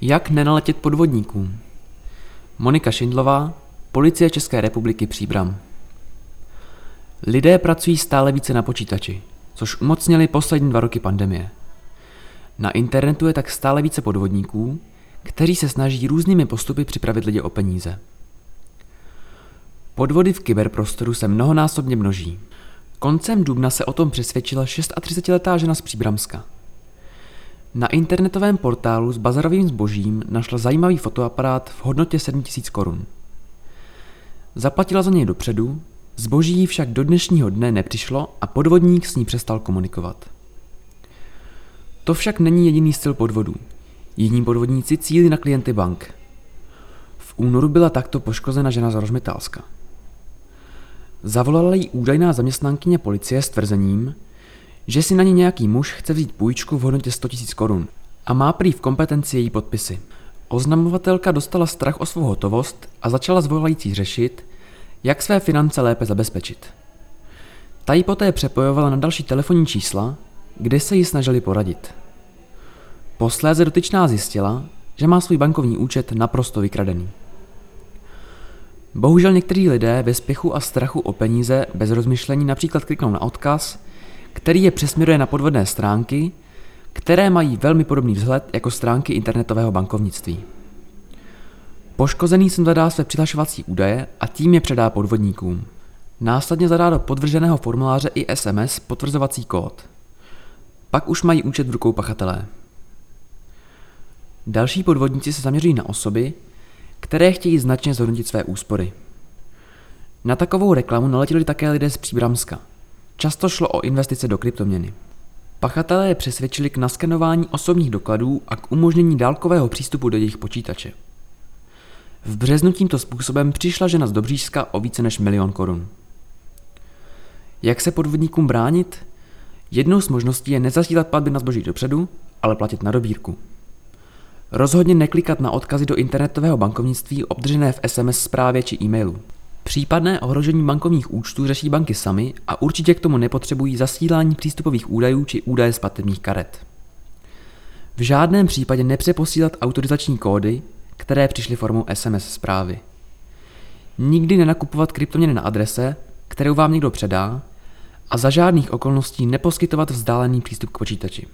Jak nenaletět podvodníkům? Monika Šindlová, Policie České republiky Příbram. Lidé pracují stále více na počítači, což umocnili poslední dva roky pandemie. Na internetu je tak stále více podvodníků, kteří se snaží různými postupy připravit lidi o peníze. Podvody v kyberprostoru se mnohonásobně množí. Koncem dubna se o tom přesvědčila 36-letá žena z Příbramska. Na internetovém portálu s bazarovým zbožím našla zajímavý fotoaparát v hodnotě 7000 korun. Zaplatila za něj dopředu, zboží však do dnešního dne nepřišlo a podvodník s ní přestal komunikovat. To však není jediný styl podvodů. Jiní podvodníci cílí na klienty bank. V únoru byla takto poškozena žena z Rožmitálska. Zavolala jí údajná zaměstnankyně policie s tvrzením, že si na ní nějaký muž chce vzít půjčku v hodnotě 100 000 korun a má prý v kompetenci její podpisy. Oznamovatelka dostala strach o svou hotovost a začala zvolající řešit, jak své finance lépe zabezpečit. Ta ji poté přepojovala na další telefonní čísla, kde se ji snažili poradit. Posléze dotyčná zjistila, že má svůj bankovní účet naprosto vykradený. Bohužel někteří lidé ve spěchu a strachu o peníze bez rozmyšlení například kliknou na odkaz, který je přesměruje na podvodné stránky, které mají velmi podobný vzhled jako stránky internetového bankovnictví. Poškozený sem zadá své přihlašovací údaje a tím je předá podvodníkům. Následně zadá do podvrženého formuláře i SMS potvrzovací kód. Pak už mají účet v rukou pachatelé. Další podvodníci se zaměřují na osoby, které chtějí značně zhodnotit své úspory. Na takovou reklamu naletěli také lidé z Příbramska. Často šlo o investice do kryptoměny. Pachatelé je přesvědčili k naskenování osobních dokladů a k umožnění dálkového přístupu do jejich počítače. V březnu tímto způsobem přišla žena z Dobřížska o více než milion korun. Jak se podvodníkům bránit? Jednou z možností je nezasílat platby na zboží dopředu, ale platit na dobírku. Rozhodně neklikat na odkazy do internetového bankovnictví obdržené v SMS zprávě či e-mailu. Případné ohrožení bankovních účtů řeší banky sami a určitě k tomu nepotřebují zasílání přístupových údajů či údaje z platebních karet. V žádném případě nepřeposílat autorizační kódy, které přišly formou SMS zprávy. Nikdy nenakupovat kryptoměny na adrese, kterou vám někdo předá, a za žádných okolností neposkytovat vzdálený přístup k počítači.